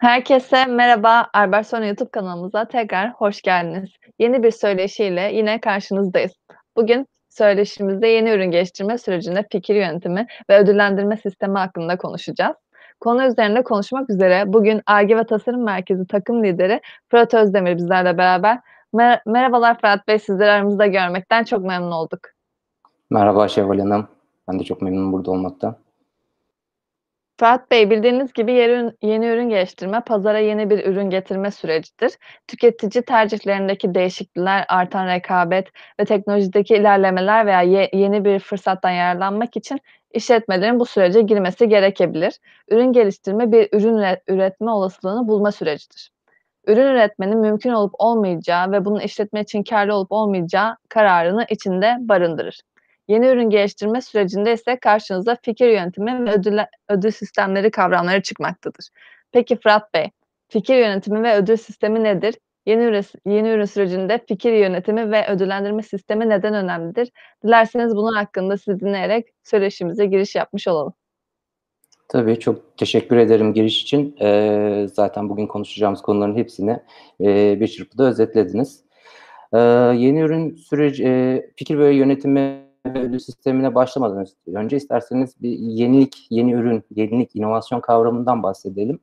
Herkese merhaba, Albertsona YouTube kanalımıza tekrar hoş geldiniz. Yeni bir söyleşiyle yine karşınızdayız. Bugün söyleşimizde yeni ürün geliştirme sürecinde fikir yönetimi ve ödüllendirme sistemi hakkında konuşacağız. Konu üzerinde konuşmak üzere bugün Ar-Ge ve Tasarım Merkezi takım lideri Fırat Özdemir bizlerle beraber. Mer merhabalar Fırat Bey, sizleri aramızda görmekten çok memnun olduk. Merhaba Şevval Hanım. Ben de çok memnunum burada olmaktan. Fırat Bey, bildiğiniz gibi yeni, yeni ürün geliştirme, pazara yeni bir ürün getirme sürecidir. Tüketici tercihlerindeki değişiklikler, artan rekabet ve teknolojideki ilerlemeler veya ye, yeni bir fırsattan yararlanmak için işletmelerin bu sürece girmesi gerekebilir. Ürün geliştirme bir ürün üretme olasılığını bulma sürecidir. Ürün üretmenin mümkün olup olmayacağı ve bunun işletme için karlı olup olmayacağı kararını içinde barındırır. Yeni ürün geliştirme sürecinde ise karşınıza fikir yönetimi ve ödül, ödül sistemleri kavramları çıkmaktadır. Peki Fırat Bey, fikir yönetimi ve ödül sistemi nedir? Yeni ürün, yeni ürün sürecinde fikir yönetimi ve ödüllendirme sistemi neden önemlidir? Dilerseniz bunun hakkında sizi dinleyerek söyleşimize giriş yapmış olalım. Tabii çok teşekkür ederim giriş için. Ee, zaten bugün konuşacağımız konuların hepsini e, bir çırpıda özetlediniz. Ee, yeni ürün süreci, e, fikir ve yönetimi ödül sistemine başlamadan önce isterseniz bir yenilik, yeni ürün, yenilik, inovasyon kavramından bahsedelim.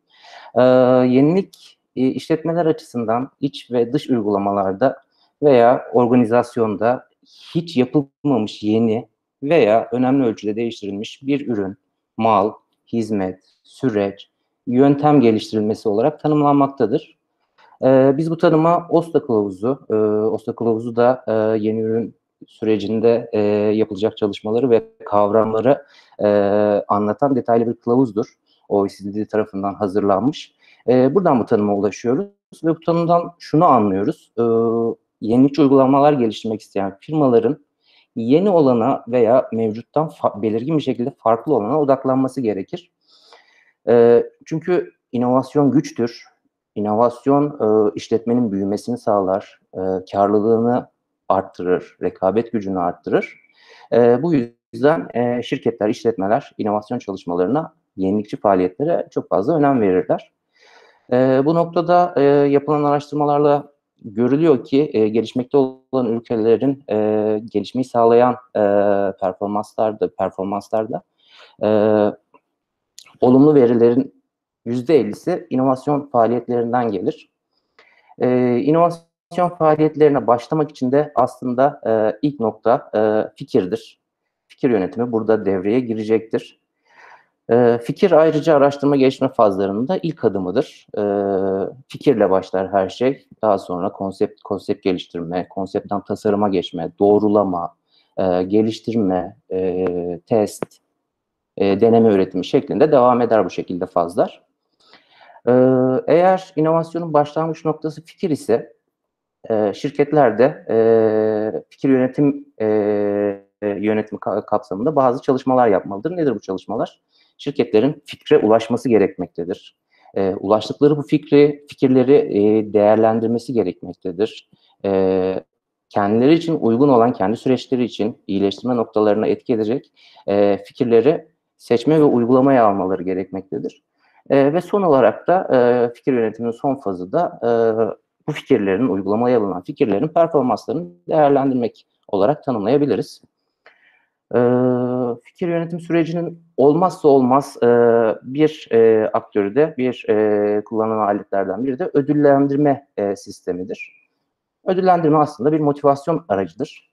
Ee, yenilik e, işletmeler açısından iç ve dış uygulamalarda veya organizasyonda hiç yapılmamış yeni veya önemli ölçüde değiştirilmiş bir ürün, mal, hizmet, süreç, yöntem geliştirilmesi olarak tanımlanmaktadır. Ee, biz bu tanıma OSTA kılavuzu, e, OSTA kılavuzu da e, yeni ürün sürecinde e, yapılacak çalışmaları ve kavramları e, anlatan detaylı bir kılavuzdur. OECD tarafından hazırlanmış. E, buradan bu tanıma ulaşıyoruz ve bu tanımdan şunu anlıyoruz. E, yenilikçi uygulamalar geliştirmek isteyen firmaların yeni olana veya mevcuttan belirgin bir şekilde farklı olana odaklanması gerekir. E, çünkü inovasyon güçtür. İnovasyon e, işletmenin büyümesini sağlar, e, karlılığını arttırır, rekabet gücünü arttırır. E, bu yüzden e, şirketler, işletmeler inovasyon çalışmalarına, yenilikçi faaliyetlere çok fazla önem verirler. E, bu noktada e, yapılan araştırmalarla görülüyor ki e, gelişmekte olan ülkelerin e, gelişmeyi sağlayan e, performanslarda, performanslarda e, olumlu verilerin %50'si inovasyon faaliyetlerinden gelir. E, inovasyon inovasyon faaliyetlerine başlamak için de aslında e, ilk nokta e, fikirdir. Fikir yönetimi burada devreye girecektir. E, fikir ayrıca araştırma geliştirme fazlarında ilk adımıdır. E, fikirle başlar her şey. Daha sonra konsept konsept geliştirme, konseptten tasarıma geçme, doğrulama, e, geliştirme, e, test, e, deneme üretimi şeklinde devam eder bu şekilde fazlar. E, eğer inovasyonun başlangıç noktası fikir ise e, şirketler de e, fikir yönetim e, yönetimi kapsamında bazı çalışmalar yapmalıdır. Nedir bu çalışmalar? Şirketlerin fikre ulaşması gerekmektedir. E, ulaştıkları bu fikri, fikirleri e, değerlendirmesi gerekmektedir. E, kendileri için uygun olan, kendi süreçleri için iyileştirme noktalarına etki edecek e, fikirleri seçme ve uygulamaya almaları gerekmektedir. E, ve son olarak da e, fikir yönetiminin son fazı da e, bu fikirlerin, uygulamaya alınan fikirlerin performanslarını değerlendirmek olarak tanımlayabiliriz. E, fikir yönetim sürecinin olmazsa olmaz e, bir e, aktörü de, bir e, kullanılan aletlerden biri de ödüllendirme e, sistemidir. Ödüllendirme aslında bir motivasyon aracıdır.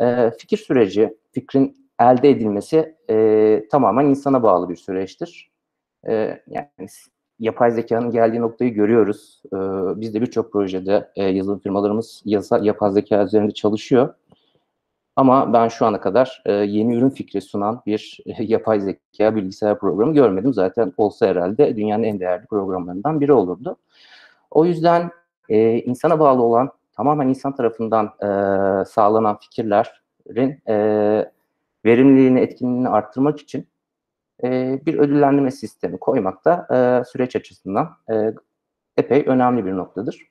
E, fikir süreci, fikrin elde edilmesi e, tamamen insana bağlı bir süreçtir. E, yani yapay zekanın geldiği noktayı görüyoruz. Ee, biz de birçok projede e, yazılım firmalarımız yapay zeka üzerinde çalışıyor. Ama ben şu ana kadar e, yeni ürün fikri sunan bir e, yapay zeka bilgisayar programı görmedim. Zaten olsa herhalde dünyanın en değerli programlarından biri olurdu. O yüzden e, insana bağlı olan, tamamen insan tarafından e, sağlanan fikirlerin e, verimliliğini, etkinliğini arttırmak için e, bir ödüllendirme sistemi koymak da e, süreç açısından e, epey önemli bir noktadır.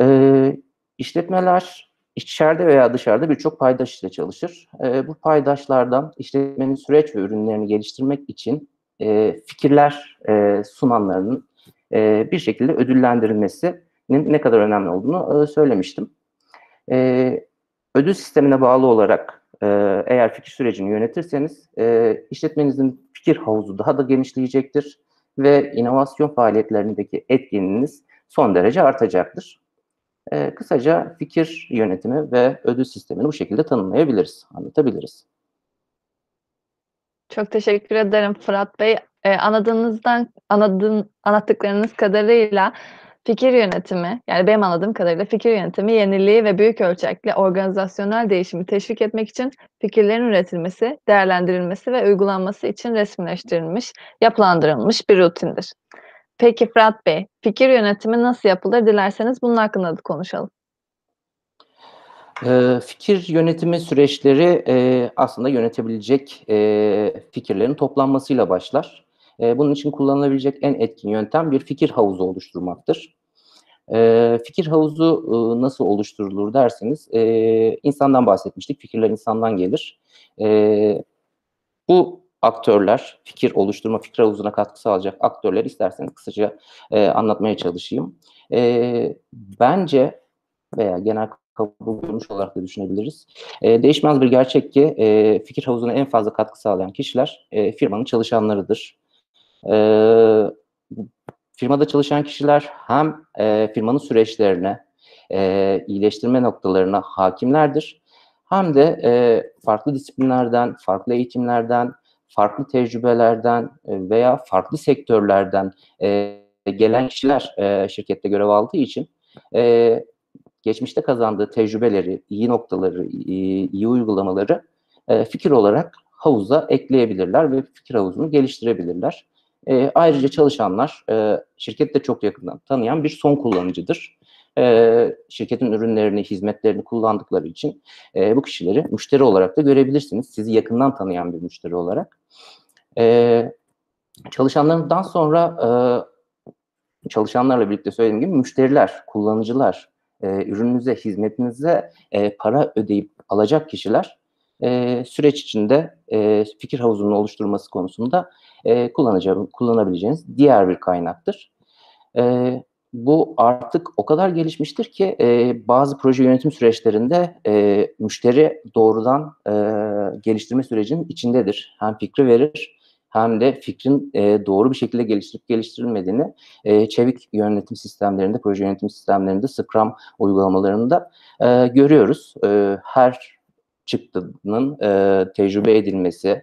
E, işletmeler içeride veya dışarıda birçok paydaş ile çalışır. Bu paydaşlardan işletmenin süreç ve ürünlerini geliştirmek için fikirler e, sunanlarının bir şekilde ödüllendirilmesinin ne kadar önemli olduğunu söylemiştim. Ödül sistemine bağlı olarak e, eğer fikir sürecini yönetirseniz e, işletmenizin fikir havuzu daha da genişleyecektir ve inovasyon faaliyetlerindeki etkinliğiniz son derece artacaktır. E, kısaca fikir yönetimi ve ödül sistemini bu şekilde tanımlayabiliriz, anlatabiliriz. Çok teşekkür ederim Fırat Bey. Eee, anladığınızdan anladığın anlattıklarınız kadarıyla fikir yönetimi, yani benim anladığım kadarıyla fikir yönetimi yeniliği ve büyük ölçekli organizasyonel değişimi teşvik etmek için fikirlerin üretilmesi, değerlendirilmesi ve uygulanması için resmileştirilmiş, yapılandırılmış bir rutindir. Peki Fırat Bey, fikir yönetimi nasıl yapılır? Dilerseniz bunun hakkında da konuşalım. Eee, fikir yönetimi süreçleri, eee, aslında yönetebilecek, eee, fikirlerin toplanmasıyla başlar. Eee, bunun için kullanılabilecek en etkin yöntem bir fikir havuzu oluşturmaktır. Eee, fikir havuzu, ııı, nasıl oluşturulur derseniz, eee, insandan bahsetmiştik, fikirler insandan gelir. Eee, bu aktörler, fikir oluşturma, fikir havuzuna katkı sağlayacak aktörler isterseniz kısaca, eee, anlatmaya çalışayım. Eee, bence veya genel kabul görmüş olarak da düşünebiliriz. Eee, değişmez bir gerçek ki, eee, fikir havuzuna en fazla katkı sağlayan kişiler, eee, firmanın çalışanlarıdır. Eee, firmada çalışan kişiler hem, eee, firmanın süreçlerine, eee, iyileştirme noktalarına hakimlerdir hem de, eee, farklı disiplinlerden, farklı eğitimlerden, farklı tecrübelerden, eee, veya farklı sektörlerden, eee, gelen kişiler, eee, şirkette görev aldığı için, eee, geçmişte kazandığı tecrübeleri, iyi noktaları, iii, iyi uygulamaları, eee, fikir olarak havuza ekleyebilirler ve fikir havuzunu geliştirebilirler. Eee, ayrıca çalışanlar, eee, şirketi de çok yakından tanıyan bir son kullanıcıdır. Eee, şirketin ürünlerini, hizmetlerini kullandıkları için, eee, bu kişileri müşteri olarak da görebilirsiniz. Sizi yakından tanıyan bir müşteri olarak. Eee, çalışanlardan sonra, eee, çalışanlarla birlikte söylediğim gibi müşteriler, kullanıcılar, eee, ürününüze, hizmetinize, eee, para ödeyip alacak kişiler, eee, süreç içinde, eee, fikir havuzunun oluşturulması konusunda, kullanacağı kullanabileceğiniz diğer bir kaynaktır. Eee, bu artık o kadar gelişmiştir ki, eee, bazı proje yönetim süreçlerinde, eee, müşteri doğrudan, eee, geliştirme sürecinin içindedir. Hem fikri verir hem de fikrin, eee, doğru bir şekilde geliştirilip geliştirilmediğini, eee, çevik yönetim sistemlerinde, proje yönetim sistemlerinde, Scrum uygulamalarında, eee, görüyoruz. Eee, her çıktının, eee, tecrübe edilmesi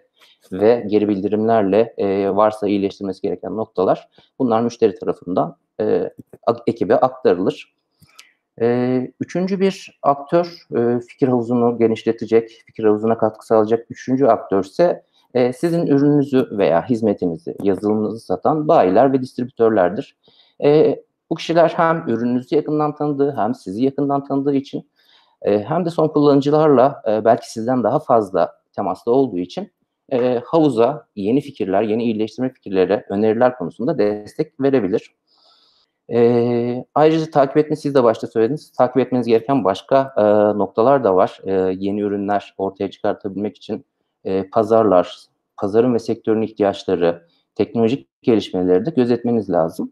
ve geri bildirimlerle, eee, varsa iyileştirilmesi gereken noktalar, bunlar müşteri tarafından, ak ekibe aktarılır. Eee, 3'üncü bir aktör, eee, fikir havuzunu genişletecek, fikir havuzuna katkı sağlayacak 3'üncü aktörse, eee, sizin ürününüzü veya hizmetinizi, yazılımınızı satan bayiler ve distribütörlerdir. Eee, bu kişiler hem ürününüzü yakından tanıdığı hem sizi yakından tanıdığı için, eee, hem de son kullanıcılarla, eee, belki sizden daha fazla temasta olduğu için, eee, havuza yeni fikirler, yeni iyileştirme fikirleri, öneriler konusunda destek verebilir. Ayrıca takip etme siz de başta söylediniz. Takip etmeniz gereken başka, noktalar da var. Yeni ürünler ortaya çıkartabilmek için, pazarlar, pazarın ve sektörün ihtiyaçları, teknolojik gelişmeleri de gözetmeniz lazım.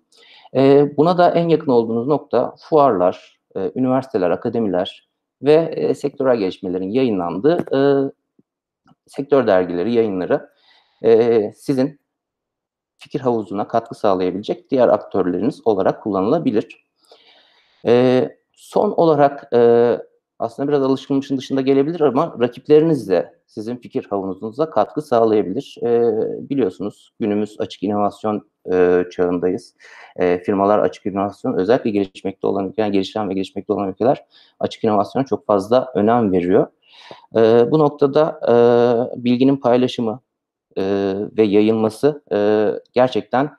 Buna da en yakın olduğunuz nokta fuarlar, üniversiteler, akademiler ve, eee, sektörel gelişmelerin yayınlandığı, ııı, sektör dergileri, yayınları, eee, sizin fikir havuzuna katkı sağlayabilecek diğer aktörleriniz olarak kullanılabilir. Eee, son olarak, eee, aslında biraz alışılmışın dışında gelebilir ama rakipleriniz de sizin fikir havuzunuza katkı sağlayabilir. Eee, biliyorsunuz günümüz açık inovasyon, eee, çağındayız. Eee, firmalar açık inovasyon özellikle gelişmekte olan ülkeler, gelişen ve gelişmekte olan ülkeler açık inovasyona çok fazla önem veriyor. Eee, bu noktada, eee, bilginin paylaşımı, eee, ve yayılması, eee, gerçekten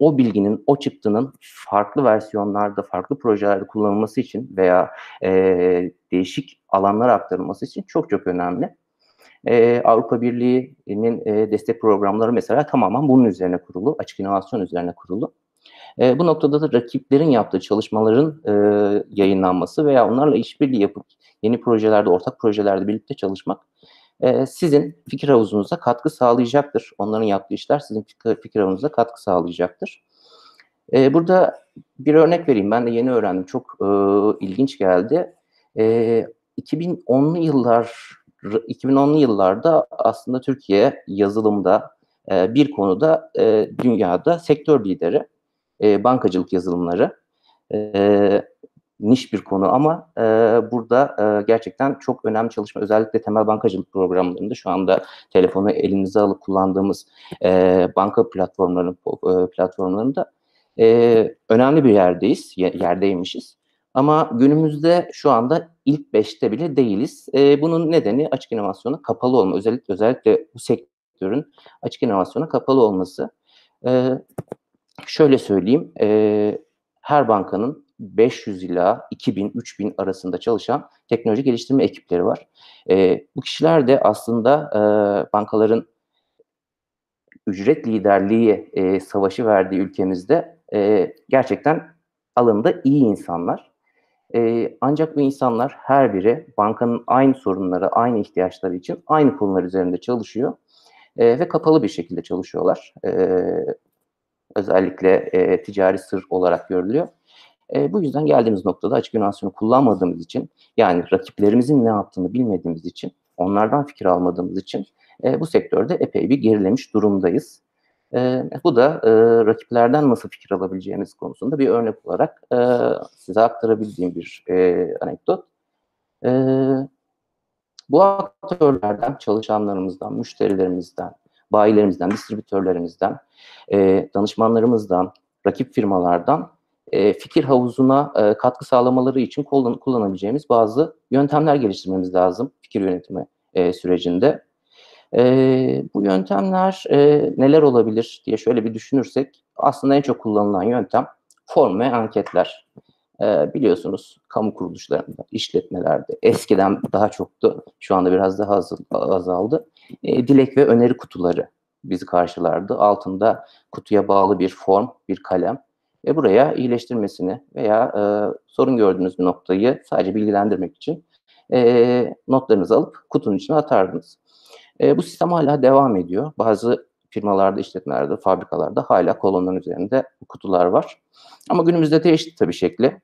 o bilginin, o çıktının farklı versiyonlarda, farklı projelerde kullanılması için veya, eee, değişik alanlara aktarılması için çok çok önemli. Eee, Avrupa Birliği'nin, eee, destek programları mesela tamamen bunun üzerine kurulu, açık inovasyon üzerine kurulu. Eee, bu noktada da rakiplerin yaptığı çalışmaların, eee, yayınlanması veya onlarla işbirliği yapıp yeni projelerde, ortak projelerde birlikte çalışmak, eee, sizin fikir havuzunuza katkı sağlayacaktır. Onların yaptığı işler sizin fikir havuzunuza katkı sağlayacaktır. Eee, burada bir örnek vereyim. Ben de yeni öğrendim. Çok, ııı, ilginç geldi. Eee, 2010'lu yıllar 2010'lu yıllarda aslında Türkiye yazılımda, eee, bir konuda, eee, dünyada sektör lideri. Eee, bankacılık yazılımları. Eee, niş bir konu ama, eee, burada, eee, gerçekten çok önemli çalışma özellikle temel bankacılık programlarında şu anda telefonu elimize alıp kullandığımız, eee, banka platformlarının eee, platformlarında, eee, önemli bir yerdeyiz, ye yerdeymişiz. Ama günümüzde şu anda ilk 5'te bile değiliz. Eee, bunun nedeni açık inovasyona kapalı olma. Özellikle özellikle bu sektörün açık inovasyona kapalı olması. Eee, şöyle söyleyeyim, eee, her bankanın 500 ila 2000-3000 arasında çalışan teknoloji geliştirme ekipleri var. Eee, bu kişiler de aslında, eee, bankaların ücret liderliği, eee, savaşı verdiği ülkemizde, eee, gerçekten alanında iyi insanlar. Eee, ancak bu insanlar her biri bankanın aynı sorunları, aynı ihtiyaçları için aynı konular üzerinde çalışıyor, eee, ve kapalı bir şekilde çalışıyorlar. Eee, özellikle, eee, ticari sır olarak görülüyor. Eee, bu yüzden geldiğimiz noktada açık inovasyonu kullanmadığımız için, yani rakiplerimizin ne yaptığını bilmediğimiz için, onlardan fikir almadığımız için, eee, bu sektörde epey bir gerilemiş durumdayız. Eee, bu da, ııı, rakiplerden nasıl fikir alabileceğimiz konusunda bir örnek olarak, eee, size aktarabildiğim bir, eee, anekdot. Eee, bu aktörlerden, çalışanlarımızdan, müşterilerimizden, bayilerimizden, distribütörlerimizden, eee, danışmanlarımızdan, rakip firmalardan, eee, fikir havuzuna, eee, katkı sağlamaları için kullan kullanabileceğimiz bazı yöntemler geliştirmemiz lazım fikir yönetimi, eee, sürecinde. Eee, bu yöntemler, eee, neler olabilir diye şöyle bir düşünürsek aslında en çok kullanılan yöntem form ve anketler. Eee, biliyorsunuz kamu kuruluşlarında, işletmelerde eskiden daha çoktu, şu anda biraz daha azaldı. Eee, dilek ve öneri kutuları bizi karşılardı. Altında kutuya bağlı bir form, bir kalem ve buraya iyileştirmesini veya, eee, sorun gördüğünüz bir noktayı sadece bilgilendirmek için, eee, notlarınızı alıp kutunun içine atardınız. Eee, bu sistem hâlâ devam ediyor. Bazı firmalarda, işletmelerde, fabrikalarda hâlâ kolonların üzerinde kutular var. Ama günümüzde değişti tabii şekli.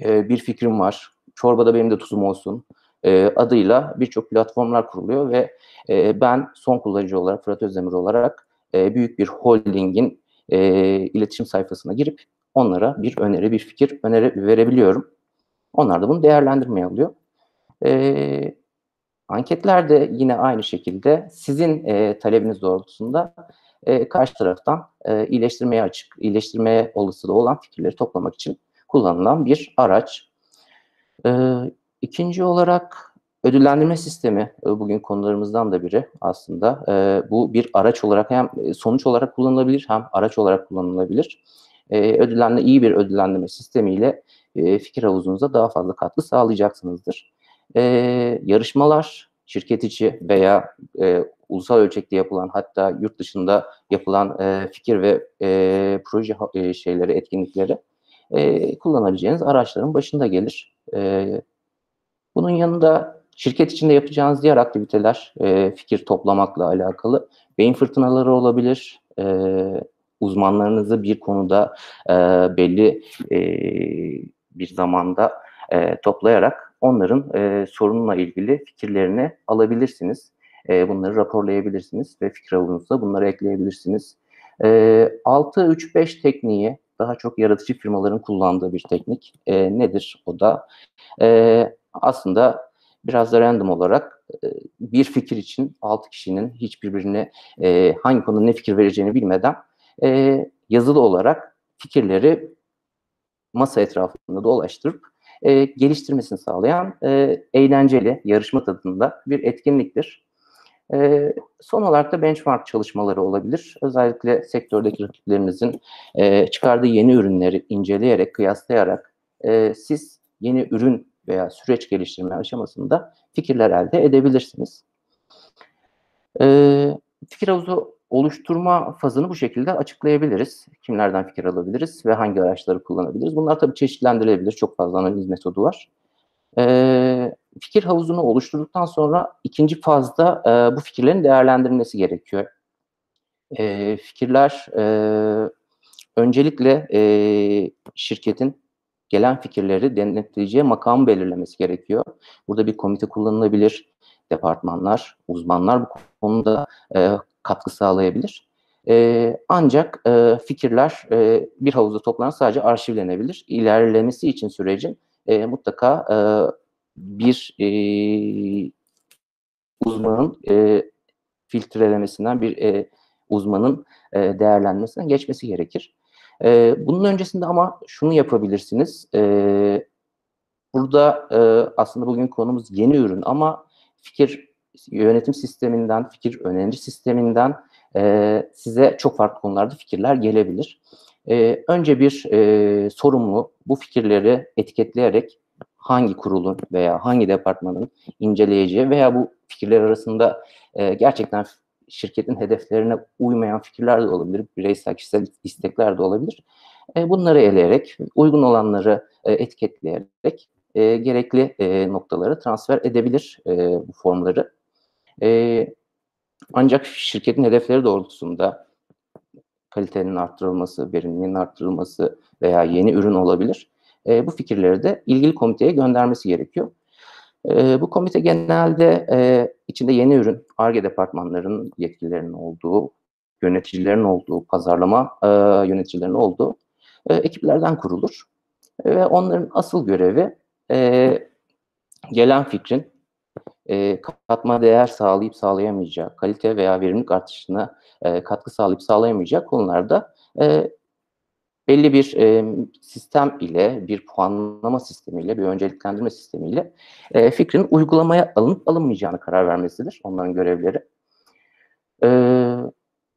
Eee, bir fikrim var, çorbada benim de tuzum olsun, eee, adıyla birçok platformlar kuruluyor ve, eee, ben son kullanıcı olarak, Fırat Özdemir olarak, eee, büyük bir holdingin, eee, iletişim sayfasına girip onlara bir öneri, bir fikir öneri verebiliyorum. Onlar da bunu değerlendirmeye alıyor. Eee, anketler de yine aynı şekilde sizin, eee, talebiniz doğrultusunda, eee, karşı taraftan, eee, iyileştirmeye açık, iyileştirmeye olasılığı olan fikirleri toplamak için kullanılan bir araç. Eee, 2'nci olarak ödüllendirme sistemi, eee, bugün konularımızdan da biri aslında. Eee, bu bir araç olarak hem sonuç olarak kullanılabilir hem araç olarak kullanılabilir. Eee, ödüllenme iyi bir ödüllendirme sistemiyle, eee, fikir havuzunuza daha fazla katkı sağlayacaksınızdır. Eee, yarışmalar, şirket içi veya, eee, ulusal ölçekte yapılan hatta yurt dışında yapılan, eee, fikir ve, eee, proje eee, şeyleri, etkinlikleri, eee, kullanabileceğiniz araçların başında gelir. Eee, bunun yanında şirket içinde yapacağınız diğer aktiviteler, eee, fikir toplamakla alakalı beyin fırtınaları olabilir. Eee, uzmanlarınızı bir konuda, eee, belli, eee, bir zamanda, eee, toplayarak onların, eee, sorunla ilgili fikirlerini alabilirsiniz. Eee, bunları raporlayabilirsiniz ve fikir havuzunuza bunları ekleyebilirsiniz. Eee, 6-3-5 tekniği daha çok yaratıcı firmaların kullandığı bir teknik. Eee, nedir o da? Eee, aslında biraz da random olarak, eee, bir fikir için 6 kişinin hiç birbirine, eee, hangi konuda ne fikir vereceğini bilmeden, eee, yazılı olarak fikirleri masa etrafında dolaştırıp, eee, geliştirmesini sağlayan, eee, eğlenceli, yarışma tadında bir etkinliktir. Eee, son olarak da benchmark çalışmaları olabilir. Özellikle sektördeki rakiplerinizin, eee, çıkardığı yeni ürünleri inceleyerek, kıyaslayarak, eee, siz yeni ürün veya süreç geliştirme aşamasında fikirler elde edebilirsiniz. Eee, fikir havuzu oluşturma fazını bu şekilde açıklayabiliriz. Kimlerden fikir alabiliriz ve hangi araçları kullanabiliriz? Bunlar tabii çeşitlendirilebilir. Çok fazla analiz metodu var. Eee, fikir havuzunu oluşturduktan sonra 2'nci fazda, eee, bu fikirlerin değerlendirilmesi gerekiyor. Eee, fikirler, eee, öncelikle eee, şirketin gelen fikirleri denetleyeceği makamı belirlemesi gerekiyor. Burada bir komite kullanılabilir, departmanlar, uzmanlar bu konuda eee, katkı sağlayabilir. Eee, ancak eee, fikirler eee, bir havuzda toplanıp sadece arşivlenebilir. İlerlemesi için sürecin eee, mutlaka eee, bir eee, uzmanın eee, filtrelemesinden, bir eee, uzmanın eee, değerlenmesinden geçmesi gerekir. Eee, bunun öncesinde ama şunu yapabilirsiniz. Eee, burada eee, aslında bugün konumuz yeni ürün ama fikir yönetim sisteminden, fikir öneri sisteminden eee, size çok farklı konularda fikirler gelebilir. Eee, önce bir eee, sorumlu bu fikirleri etiketleyerek hangi kurulun veya hangi departmanın inceleyeceği veya bu fikirler arasında eee, gerçekten şirketin hedeflerine uymayan fikirler de olabilir, bireysel, kişisel istekler de olabilir. Eee, bunları eleyerek, uygun olanları eee, etiketleyerek eee, gerekli eee, noktalara transfer edebilir eee, bu formları. Eee, ancak şirketin hedefleri doğrultusunda kalitenin arttırılması, verimliliğin arttırılması veya yeni ürün olabilir. Eee, bu fikirleri de ilgili komiteye göndermesi gerekiyor. Eee, bu komite genelde eee, içinde yeni ürün, Ar-Ge departmanlarının yetkililerinin olduğu, yöneticilerin olduğu, pazarlama eee, yöneticilerinin olduğu eee, ekiplerden kurulur. Ve onların asıl görevi eee, gelen fikrin eee, katma değer sağlayıp sağlayamayacağı, kalite veya verimlilik artışına eee, katkı sağlayıp sağlayamayacağı konularda eee, belli bir emm, sistem ile, bir puanlama sistemiyle, bir önceliklendirme sistemiyle eee, fikrin uygulamaya alınıp alınmayacağına karar vermesidir onların görevleri. Eee,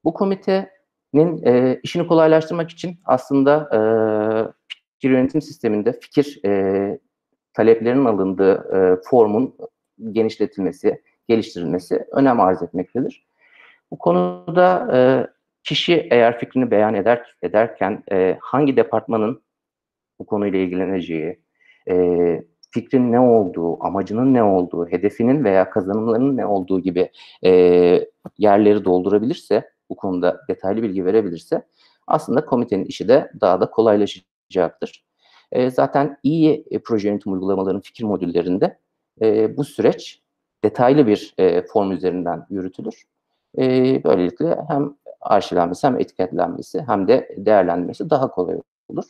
bu komitenin eee, işini kolaylaştırmak için aslında eee, fikir yönetim sisteminde fikir eee, taleplerinin alındığı eee, formun genişletilmesi, geliştirilmesi önem arz etmektedir. Bu konuda eee, kişi eğer fikrini beyan eder ederken eee, hangi departmanın bu konuyla ilgileneceği, eee, fikrin ne olduğu, amacının ne olduğu, hedefinin veya kazanımlarının ne olduğu gibi eee, yerleri doldurabilirse, bu konuda detaylı bilgi verebilirse aslında komitenin işi de daha da kolaylaşacaktır. Eee, zaten iyi e, proje yönetim uygulamalarının fikir modüllerinde eee, bu süreç detaylı bir eee, form üzerinden yürütülür. Eee, böylelikle hem arşivlenmesi hem etiketlenmesi hem de değerlendirmesi daha kolay olur.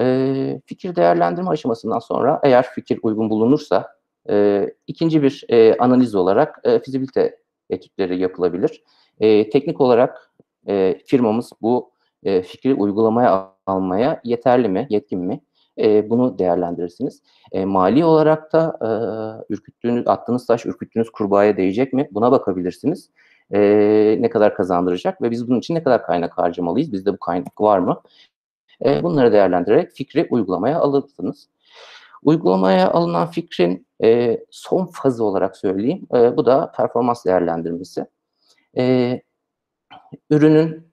Eee, fikir değerlendirme aşamasından sonra eğer fikir uygun bulunursa eee, ikinci bir eee, analiz olarak eee, fizibilite etütleri yapılabilir. Eee, teknik olarak eee, firmamız bu eee, fikri uygulamaya almaya yeterli mi, yetkin mi? Eee, bunu değerlendirirsiniz. Eee, mali olarak da eee, ürküttüğünüz, attığınız taş ürküttüğünüz kurbağaya değecek mi? Buna bakabilirsiniz. Eee, ne kadar kazandıracak ve biz bunun için ne kadar kaynak harcamalıyız? Bizde bu kaynak var mı? Eee, bunları değerlendirerek fikri uygulamaya alırsınız. Uygulamaya alınan fikrin eee, son fazı olarak söyleyeyim, eee, bu da performans değerlendirmesi. Eee, ürünün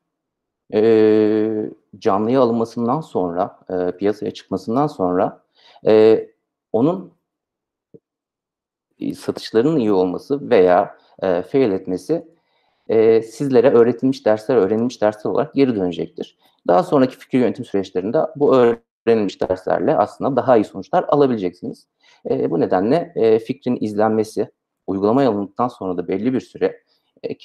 eee, canlıya alınmasından sonra, eee, piyasaya çıkmasından sonra eee, onun satışlarının iyi olması veya eee, fail etmesi eee, sizlere öğretilmiş dersler, öğrenilmiş dersler olarak geri dönecektir. Daha sonraki fikir yönetim süreçlerinde bu öğrenilmiş derslerle aslında daha iyi sonuçlar alabileceksiniz. Eee, bu nedenle eee, fikrin izlenmesi, uygulamaya alındıktan sonra da belli bir süre eee,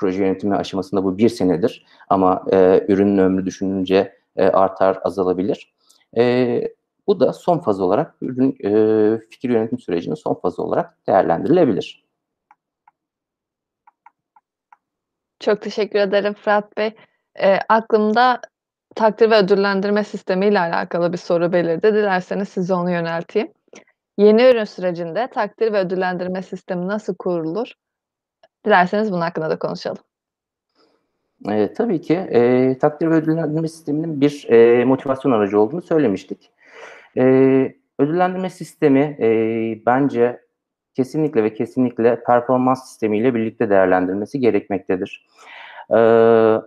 proje yönetimi aşamasında bu 1 senedir ama eee, ürünün ömrü düşününce eee, artar, azalabilir. Eee, bu da son faz olarak ürün eee, fikir yönetim sürecinin son fazı olarak değerlendirilebilir. Çok teşekkür ederim Fırat Bey. Eee, aklımda takdir ve ödüllendirme sistemiyle alakalı bir soru belirdi. Dilerseniz size onu yönelteyim. Yeni ürün sürecinde takdir ve ödüllendirme sistemi nasıl kurulur? Dilerseniz bunun hakkında da konuşalım. Eee, tabii ki. Eee, takdir ve ödüllendirme sisteminin bir eee, motivasyon aracı olduğunu söylemiştik. Eee, ödüllendirme sistemi eee, bence kesinlikle ve kesinlikle performans sistemiyle birlikte değerlendirilmesi gerekmektedir. Eee,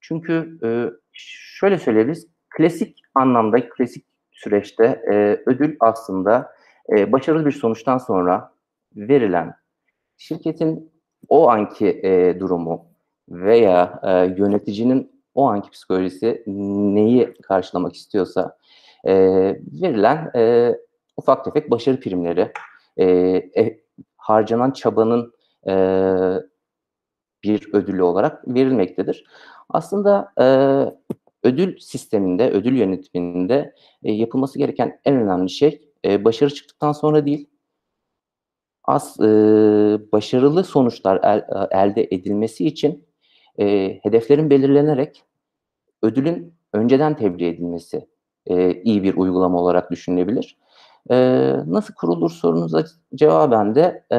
çünkü eee, şöyle söyleyebiliriz, klasik anlamda, klasik süreçte eee, ödül aslında eee, başarılı bir sonuçtan sonra verilen, şirketin o anki eee, durumu veya eee, yöneticinin o anki psikolojisi neyi karşılamak istiyorsa e, verilen e, ufak tefek başarı primleri, e, e, harcanan çabanın e, bir ödülü olarak verilmektedir. Aslında e, ödül sisteminde, ödül yönetiminde e, yapılması gereken en önemli şey e, başarı çıktıktan sonra değil, az e, başarılı sonuçlar el, elde edilmesi için e, hedeflerin belirlenerek ödülün önceden tebliğ edilmesi e, iyi bir uygulama olarak düşünülebilir. E, nasıl kurulur sorunuza cevaben de e,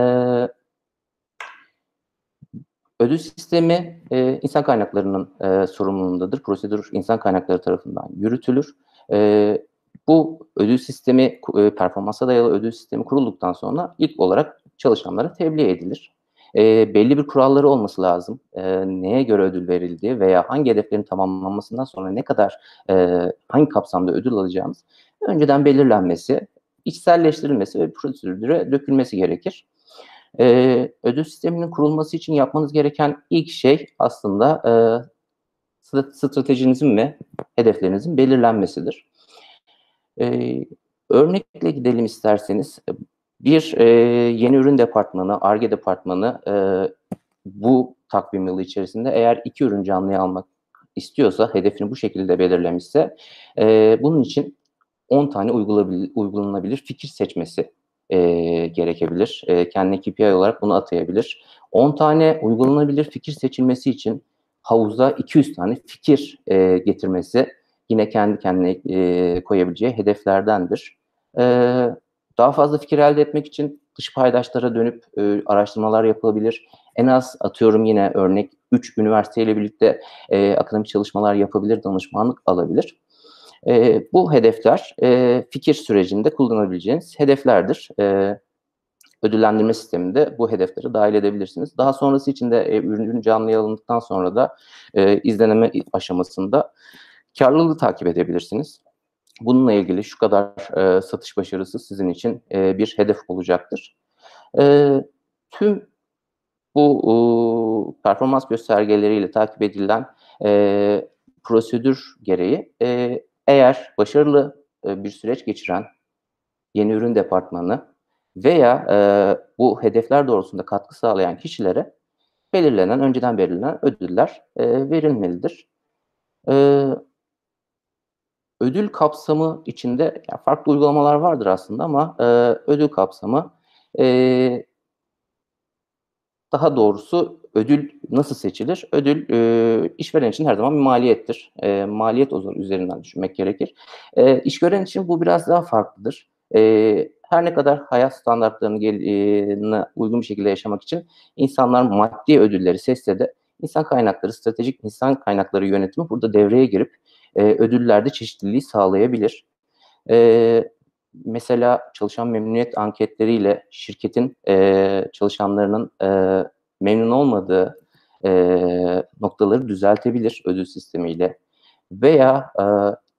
ödül sistemi e, insan kaynaklarının e, sorumluluğundadır. Prosedür insan kaynakları tarafından yürütülür. E, bu ödül sistemi, performansa dayalı ödül sistemi kurulduktan sonra ilk olarak çalışanlara tebliğ edilir. E, belli bir kuralları olması lazım. E, neye göre ödül verildiği veya hangi hedeflerin tamamlanmasından sonra ne kadar, e, hangi kapsamda ödül alacağımız önceden belirlenmesi, içselleştirilmesi ve prosedüre dökülmesi gerekir. E, ödül sisteminin kurulması için yapmanız gereken ilk şey aslında e, stratejinizin ve hedeflerinizin belirlenmesidir. E, örnekle gidelim isterseniz. Bir e, yeni ürün departmanı, ARGE departmanı e, bu takvim yılı içerisinde eğer iki ürün canlıya almak istiyorsa, hedefini bu şekilde belirlemişse, e, bunun için 10 tane uygulanabilir fikir seçmesi e, gerekebilir. E, kendi KPI olarak bunu atayabilir. 10 tane uygulanabilir fikir seçilmesi için havuza 200 tane fikir e, getirmesi yine kendi kendine e, koyabileceği hedeflerdendir. E, daha fazla fikir elde etmek için dış paydaşlara dönüp e, araştırmalar yapılabilir. En az atıyorum yine örnek 3 üniversiteyle birlikte e, akademik çalışmalar yapabilir, danışmanlık alabilir. E, bu hedefler e, fikir sürecinde kullanabileceğiniz hedeflerdir. E, ödüllendirme sisteminde bu hedefleri dahil edebilirsiniz. Daha sonrası için de e, ürünün canlıya alındıktan sonra da e, izleneme aşamasında karlılığı takip edebilirsiniz. Bununla ilgili şu kadar e, satış başarısı sizin için e, bir hedef olacaktır. E, tüm bu e, performans göstergeleriyle takip edilen e, prosedür gereği e, eğer başarılı e, bir süreç geçiren yeni ürün departmanı veya e, bu hedefler doğrultusunda katkı sağlayan kişilere belirlenen, önceden belirlenen ödüller e, verilmelidir. E, ödül kapsamı içinde yani farklı uygulamalar vardır aslında ama e, ödül kapsamı e, daha doğrusu ödül nasıl seçilir? Ödül e, işveren için her zaman bir maliyettir. E, maliyet üzerinden düşünmek gerekir. E, işveren için bu biraz daha farklıdır. E, her ne kadar hayat standartlarını e, uygun bir şekilde yaşamak için insanlar maddi ödülleri seçse de insan kaynakları, stratejik insan kaynakları yönetimi burada devreye girip e, ödüllerde çeşitliliği sağlayabilir. E, mesela çalışan memnuniyet anketleriyle şirketin e, çalışanlarının e, memnun olmadığı e, noktaları düzeltebilir ödül sistemiyle. Veya e,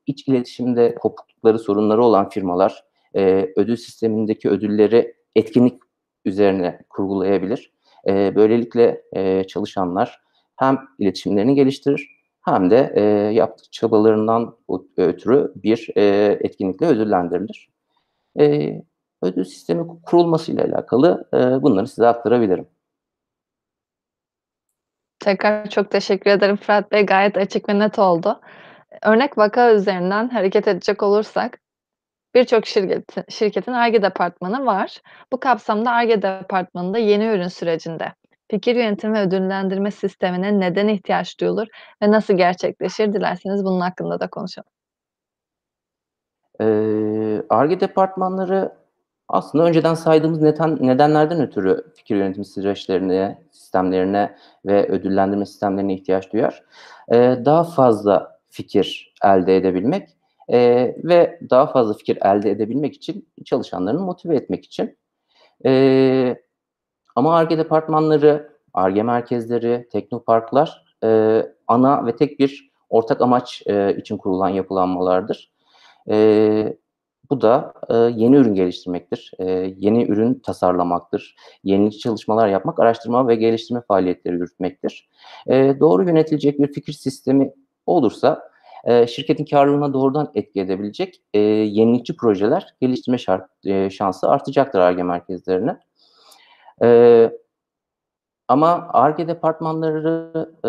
iç iletişimde kopuklukları, sorunları olan firmalar e, ödül sistemindeki ödülleri etkinlik üzerine kurgulayabilir. E, böylelikle e, çalışanlar hem iletişimlerini geliştirir hem de e, yaptığı çabalarından ötürü bir e, etkinlikle ödüllendirilir. E, ödül sistemi kurulmasıyla alakalı e, bunları size aktarabilirim. Tekrar çok teşekkür ederim Fırat Bey. Gayet açık ve net oldu. Örnek vaka üzerinden hareket edecek olursak birçok şirketin şirketin Ar-Ge departmanı var. Bu kapsamda Ar-Ge departmanında yeni ürün sürecinde fikir yönetimi ve ödüllendirme sistemine neden ihtiyaç duyulur ve nasıl gerçekleşir? Dilerseniz bunun hakkında da konuşalım. Ar-Ge departmanları aslında önceden saydığımız neden nedenlerden ötürü fikir yönetimi süreçlerine, sistemlerine ve ödüllendirme sistemlerine ihtiyaç duyar. Eee, daha fazla fikir elde edebilmek, eee, ve daha fazla fikir elde edebilmek için çalışanlarını motive etmek için. Eee, ama Ar-Ge departmanları, Ar-Ge merkezleri, teknoparklar, eee, ana ve tek bir ortak amaç, eee, için kurulan yapılanmalardır. Eee, bu da e, yeni ürün geliştirmektir, e, yeni ürün tasarlamaktır, yeni çalışmalar yapmak, araştırma ve geliştirme faaliyetleri yürütmektir. E, doğru yönetilecek bir fikir sistemi olursa e, şirketin karlılığına doğrudan etki edebilecek e, yenilikçi projeler geliştirme şart, e, şansı artacaktır ARGE merkezlerine. E, ama ARGE departmanları e,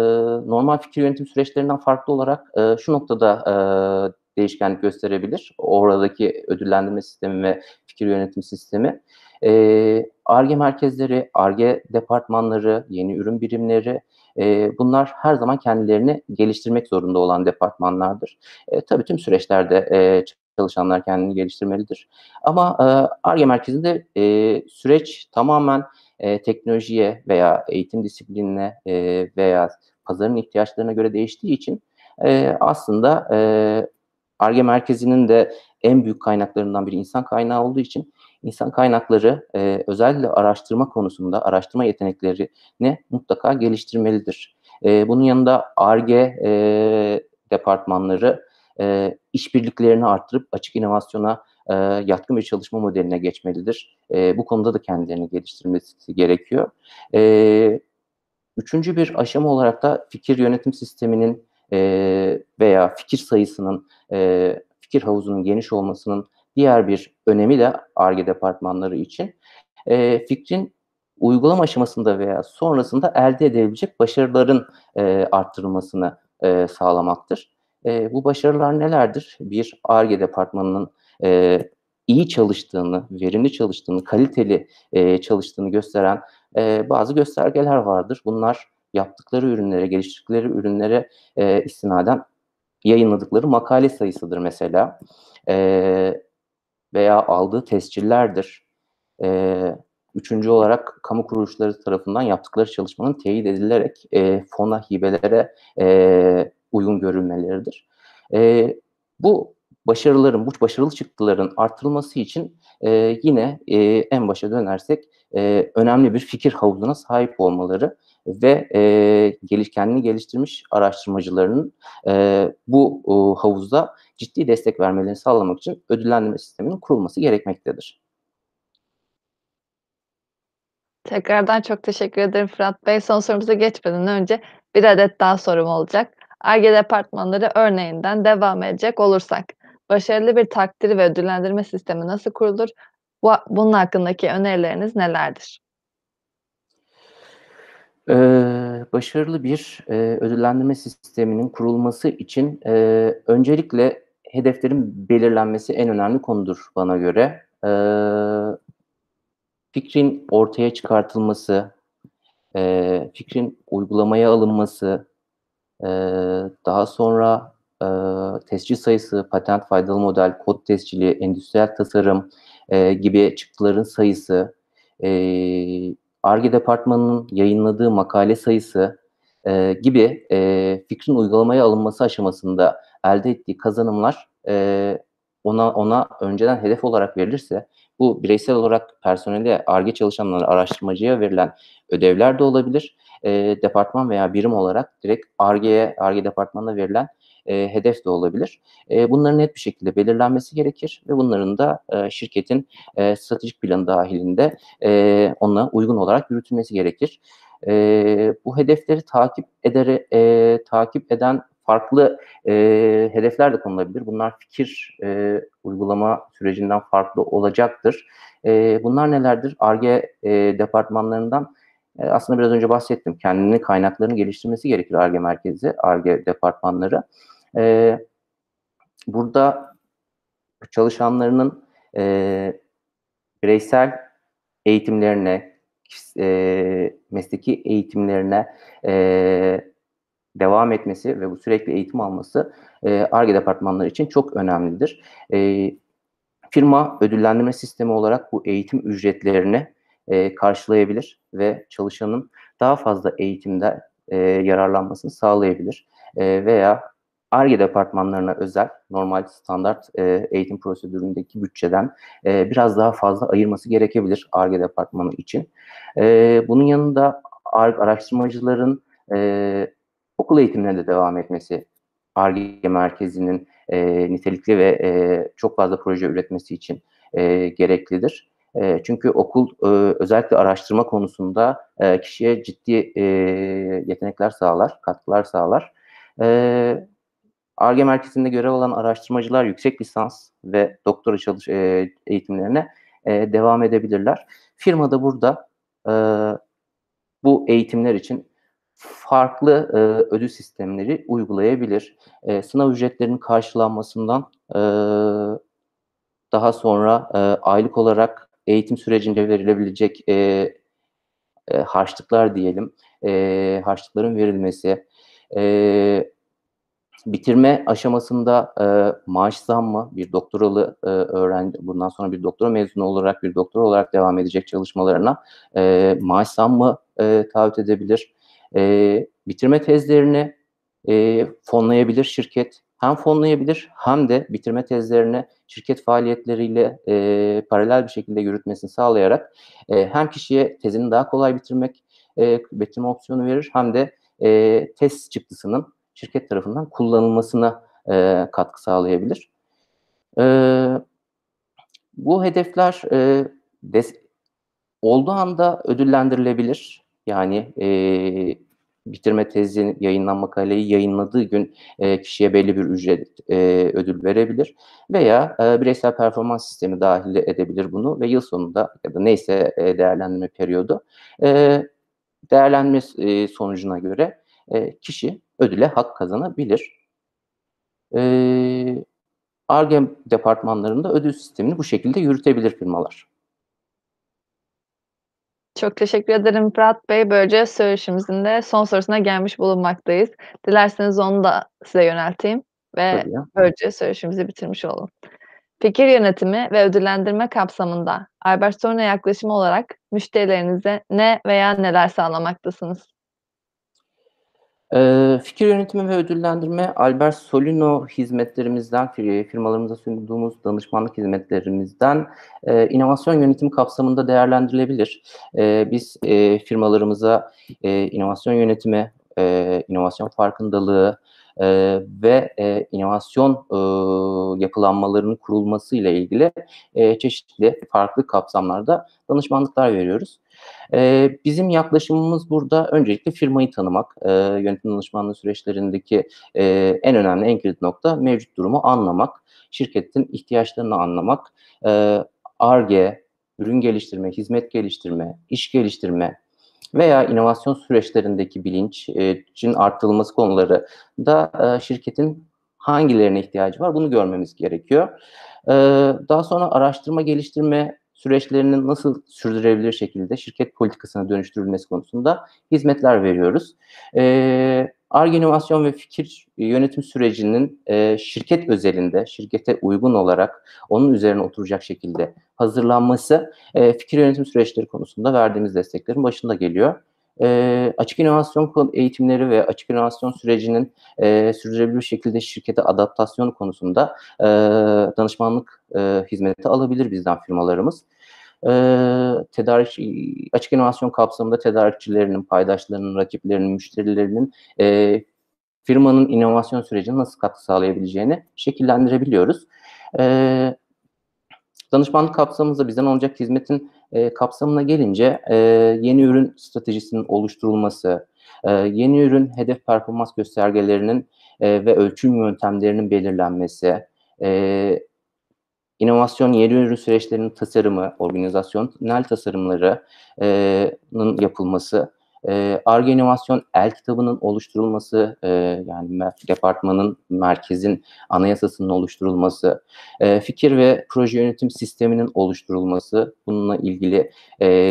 normal fikir yönetim süreçlerinden farklı olarak e, şu noktada e, değişkenlik gösterebilir. Oradaki ödüllendirme sistemi ve fikir yönetim sistemi. ARGE merkezleri, ARGE departmanları, yeni ürün birimleri e, bunlar her zaman kendilerini geliştirmek zorunda olan departmanlardır. E, tabii tüm süreçlerde e, çalışanlar kendini geliştirmelidir. Ama ARGE merkezinde e, süreç tamamen e, teknolojiye veya eğitim disiplinine e, veya pazarın ihtiyaçlarına göre değiştiği için e, aslında ARGE merkezinin de en büyük kaynaklarından biri insan kaynağı olduğu için insan kaynakları e, özellikle araştırma konusunda araştırma yeteneklerini mutlaka geliştirmelidir. E, bunun yanında ARGE e, departmanları e, işbirliklerini arttırıp açık inovasyona e, yatkın bir çalışma modeline geçmelidir. E, bu konuda da kendilerini geliştirmesi gerekiyor. E, üçüncü bir aşama olarak da fikir yönetim sisteminin e, veya fikir sayısının, e, fikir havuzunun geniş olmasının diğer bir önemi de ARGE departmanları için e, fikrin uygulama aşamasında veya sonrasında elde edilebilecek başarıların e, arttırılmasını e, sağlamaktır. E, bu başarılar nelerdir? Bir, ARGE departmanının e, iyi çalıştığını, verimli çalıştığını, kaliteli e, çalıştığını gösteren e, bazı göstergeler vardır. Bunlar yaptıkları ürünlere, geliştirdikleri ürünlere e, istinaden yayınladıkları makale sayısıdır mesela. E, veya aldığı tescillerdir. E, üçüncü olarak kamu kuruluşları tarafından yaptıkları çalışmanın teyit edilerek e, fona, hibelere e, uygun görülmeleridir. E, bu başarıların, bu başarılı çıktıların artırılması için e, yine e, en başa dönersek e, önemli bir fikir havuzuna sahip olmaları ve e, geliş, kendini geliştirmiş araştırmacılarının e, bu e, havuzda ciddi destek vermelerini sağlamak için ödüllendirme sisteminin kurulması gerekmektedir. Tekrardan çok teşekkür ederim Fırat Bey. Son sorumuza geçmeden önce bir adet daha sorum olacak. ARGE departmanları örneğinden devam edecek olursak, başarılı bir takdir ve ödüllendirme sistemi nasıl kurulur? Bu, bunun hakkındaki önerileriniz nelerdir? Eee, başarılı bir, eee, ödüllendirme sisteminin kurulması için, eee, öncelikle hedeflerin belirlenmesi en önemli konudur bana göre. Eee, fikrin ortaya çıkartılması, eee, fikrin uygulamaya alınması, eee, daha sonra, eee, tescil sayısı, patent, faydalı model, kod tescili, endüstriyel tasarım, eee, gibi çıktıların sayısı, ARGE departmanının yayınladığı makale sayısı e, gibi e, fikrin uygulamaya alınması aşamasında elde ettiği kazanımlar e, ona ona önceden hedef olarak verilirse bu bireysel olarak personeli ARGE çalışanlara, araştırmacıya verilen ödevler de olabilir. E, departman veya birim olarak direkt ARGE'ye, ARGE departmanına verilen e, hedef de olabilir. E, bunların net bir şekilde belirlenmesi gerekir ve bunların da e, şirketin e, stratejik planı dahilinde e, ona uygun olarak yürütülmesi gerekir. E, bu hedefleri takip eder, e, takip eden farklı e, hedefler de konulabilir. Bunlar fikir e, uygulama sürecinden farklı olacaktır. E, bunlar nelerdir? ARGE e, departmanlarından e, aslında biraz önce bahsettim. Kendini kaynaklarını geliştirmesi gerekir ARGE merkezi, ARGE departmanları. E, burada çalışanlarının e, bireysel eğitimlerine, e, mesleki eğitimlerine e, devam etmesi ve bu sürekli eğitim alması ARGE e, departmanları için çok önemlidir. E, firma ödüllendirme sistemi olarak bu eğitim ücretlerini e, karşılayabilir ve çalışanın daha fazla eğitimde yararlanmasını sağlayabilir. Veya ARGE departmanlarına özel normal standart eğitim prosedüründeki bütçeden biraz daha fazla ayırması gerekebilir ARGE departmanı için. Bunun yanında araştırmacıların e, okul eğitimine de devam etmesi ARGE merkezinin e, nitelikli ve e, çok fazla proje üretmesi için e, gereklidir. E, çünkü okul e, özellikle araştırma konusunda e, kişiye ciddi e, yetenekler sağlar, katkılar sağlar. E, Ar-Ge merkezinde görev alan araştırmacılar yüksek lisans ve doktora çalış e, eğitimlerine e, devam edebilirler. Firma da burada e, bu eğitimler için farklı e, ödül sistemleri uygulayabilir. E, sınav ücretlerinin karşılanmasından e, daha sonra e, aylık olarak eğitim sürecince verilebilecek e, e, harçlıklar diyelim, e, harçlıkların verilmesi, e, bitirme aşamasında e, maaş zammı, bir doktoralı e, öğrenci, bundan sonra bir doktora mezunu olarak, bir doktor olarak devam edecek çalışmalarına e, maaş zammı e, taahhüt edebilir. E, bitirme tezlerini e, fonlayabilir şirket. Hem fonlayabilir hem de bitirme tezlerini şirket faaliyetleriyle e, paralel bir şekilde yürütmesini sağlayarak e, hem kişiye tezini daha kolay bitirmek, e, bitirme opsiyonu verir hem de e, tez çıktısının şirket tarafından kullanılmasına e, katkı sağlayabilir. E, bu hedefler e, des, olduğu anda ödüllendirilebilir. Yani e, bitirme tezinin yayınlan makaleyi yayınladığı gün e, kişiye belli bir ücret e, ödül verebilir veya e, bireysel performans sistemi dahil edebilir bunu ve yıl sonunda ya da neyse e, değerlendirme periyodu e, değerlendirme e, sonucuna göre e, kişi ödüle hak kazanabilir. E, ARGE departmanlarında ödül sistemini bu şekilde yürütebilir firmalar. Çok teşekkür ederim Fırat Bey. Böylece söyleşimizin de son sorusuna gelmiş bulunmaktayız. Dilerseniz onu da size yönelteyim ve böylece söyleşimizi bitirmiş olalım. Fikir yönetimi ve ödüllendirme kapsamında Albert Soruna yaklaşımı olarak müşterilerinize ne veya neler sağlamaktasınız? Fikir yönetimi ve ödüllendirme Albert Solino hizmetlerimizden, fir firmalarımıza sunduğumuz danışmanlık hizmetlerimizden, inovasyon yönetimi kapsamında değerlendirilebilir. Biz, firmalarımıza, inovasyon yönetimi, inovasyon farkındalığı, eee, ve, eee, inovasyon, ııı, yapılanmalarının kurulmasıyla ilgili, eee, çeşitli farklı kapsamlarda danışmanlıklar veriyoruz. Eee, bizim yaklaşımımız burada öncelikle firmayı tanımak. Eee, yönetim danışmanlığı süreçlerindeki, eee, en önemli, en kilit nokta mevcut durumu anlamak, şirketin ihtiyaçlarını anlamak, Ar-Ge, ürün geliştirme, hizmet geliştirme, iş geliştirme veya inovasyon süreçlerindeki bilinç eee, cin arttırılması konularında, eee, şirketin hangilerine ihtiyacı var bunu görmemiz gerekiyor. Eee, daha sonra araştırma geliştirme süreçlerinin nasıl sürdürülebilir şekilde şirket politikasına dönüştürülmesi konusunda hizmetler veriyoruz. Eee, Ar-Ge inovasyon ve fikir yönetim sürecinin, eee, şirket özelinde, şirkete uygun olarak onun üzerine oturacak şekilde hazırlanması, eee, fikir yönetim süreçleri konusunda verdiğimiz desteklerin başında geliyor. Eee, açık inovasyon eğitimleri ve açık inovasyon sürecinin, eee, sürdürülebilir şekilde şirkete adaptasyonu konusunda, eee, danışmanlık, eee, hizmeti alabilir bizden firmalarımız. Eee, tedarik açık inovasyon kapsamında tedarikçilerinin, paydaşlarının, rakiplerinin, müşterilerinin, eee, firmanın inovasyon sürecine nasıl katkı sağlayabileceğini şekillendirebiliyoruz. Eee, danışmanlık kapsamımızda bizden alınacak hizmetin, eee, kapsamına gelince, eee, yeni ürün stratejisinin oluşturulması, eee, yeni ürün hedef performans göstergelerinin, eee, ve ölçüm yöntemlerinin belirlenmesi, eee, inovasyon yeni ürün süreçlerinin tasarımı, organizasyonel tasarımları eee, nın yapılması, Ar-Ge inovasyon el kitabının oluşturulması, yani departmanın, merkezin anayasasının oluşturulması, fikir ve proje yönetim sisteminin oluşturulması, bununla ilgili,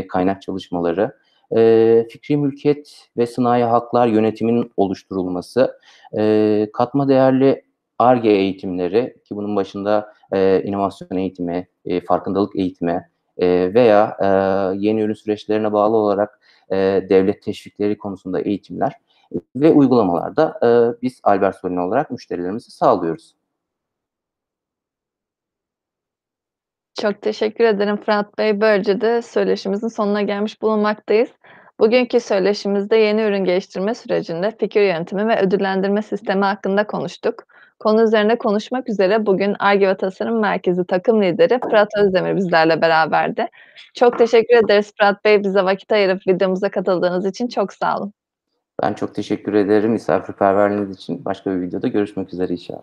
kaynak çalışmaları, eee, fikri mülkiyet ve sınai haklar yönetiminin oluşturulması, eee, katma değerli Ar-Ge eğitimleri ki bunun başında, eee, inovasyon eğitimi, eee, farkındalık eğitimi, eee, veya, eee, yeni ürün süreçlerine bağlı olarak, eee, devlet teşvikleri konusunda eğitimler ve uygulamalarda, eee, biz Albert Solino olarak müşterilerimize sağlıyoruz. Çok teşekkür ederim Fırat Bey. Böylece de söyleşimizin sonuna gelmiş bulunmaktayız. Bugünkü söyleşimizde yeni ürün geliştirme sürecinde fikir yönetimi ve ödüllendirme sistemi hakkında konuştuk. Konu üzerine konuşmak üzere bugün Ar-Ge ve Tasarım Merkezi takım lideri Fırat Özdemir bizlerle beraberdi. Çok teşekkür ederiz Fırat Bey, bize vakit ayırıp videomuza katıldığınız için çok sağ olun. Ben çok teşekkür ederim misafirperverliğiniz için. Başka bir videoda görüşmek üzere inşallah.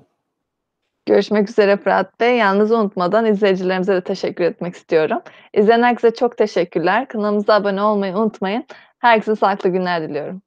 Görüşmek üzere Fırat Bey. Yalnız unutmadan izleyicilerimize de teşekkür etmek istiyorum. İzleyen herkese çok teşekkürler. Kanalımıza abone olmayı unutmayın. Herkese sağlıklı günler diliyorum.